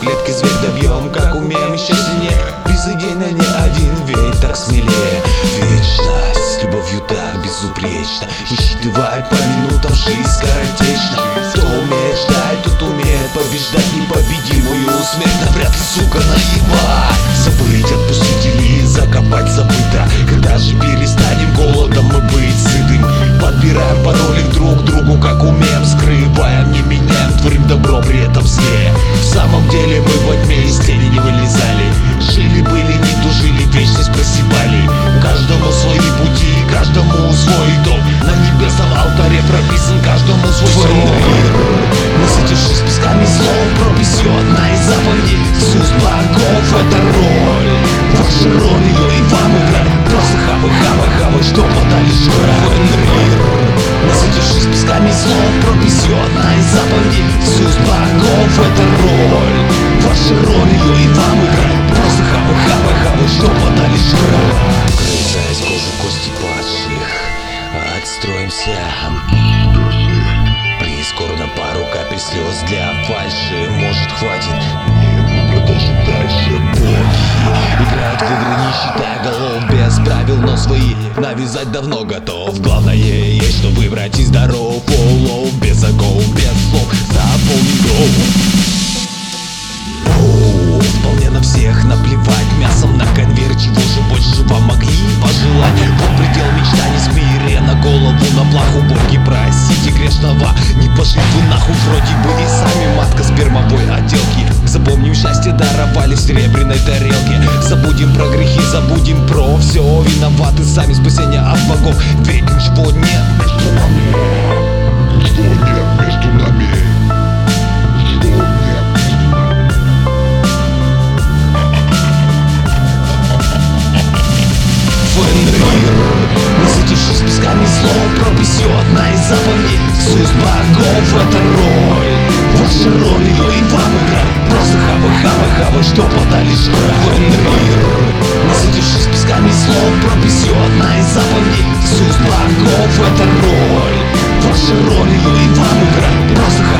клетки зверь добьем Как умеем. Еще сильнее Без идей на не один ведь так смелее. Вечность с любовью так безупречно Высчитывает по минутам жизнь скоротечно Кто умеет ждать, тот умеет побеждать Непобедимую смерть. Навряд ли, сука, наеба Забыть, отпустить или закопать забыто. Когда же перестанем самом деле мы во тьме из тени не вылезали. Жили, были, не тужили, вечность просипали. Каждому свои пути, каждому свой дом. На небесном алтаре прописан каждому свой срок Насытившись песками слов, прописью одна из заповедей. С уст богов это роль. Ваша роль ее и вам играть Просто хавай, хавай, хавай, что подали жрать Насытившись песками слов, прописью одна из заповедей. С уст богов Отстроимся Прискорбно пару капель слез для фальши. Может хватит? Нет, мы продолжим дальше играют в игры, не считая голов Без правил, но свои навязать давно готов. Главное есть что выбрать из здоров Улов без оков, без слов Заполни голову Вполне на всех наплевать грешного Не пошли вы нахуй, вроде бы и сами матка спермовой отделки. Запомним счастье даровали в серебряной тарелке. Забудем про грехи, забудем про все Виноваты сами спасения от богов. Ведь ничего нет. Между нами. Ничего нет между нами. Ничего Фенрир Насытившись песками слов Прописью одна из заповедей. С уст богов это роль. Ваша роль ее и вам играть. Просто хавай, хавай, хавай, что подали жрать Фенрир Насытившись песками слов Прописью одна из заповедей. С уст богов это роль. Ваша роль ее и вам играть. Просто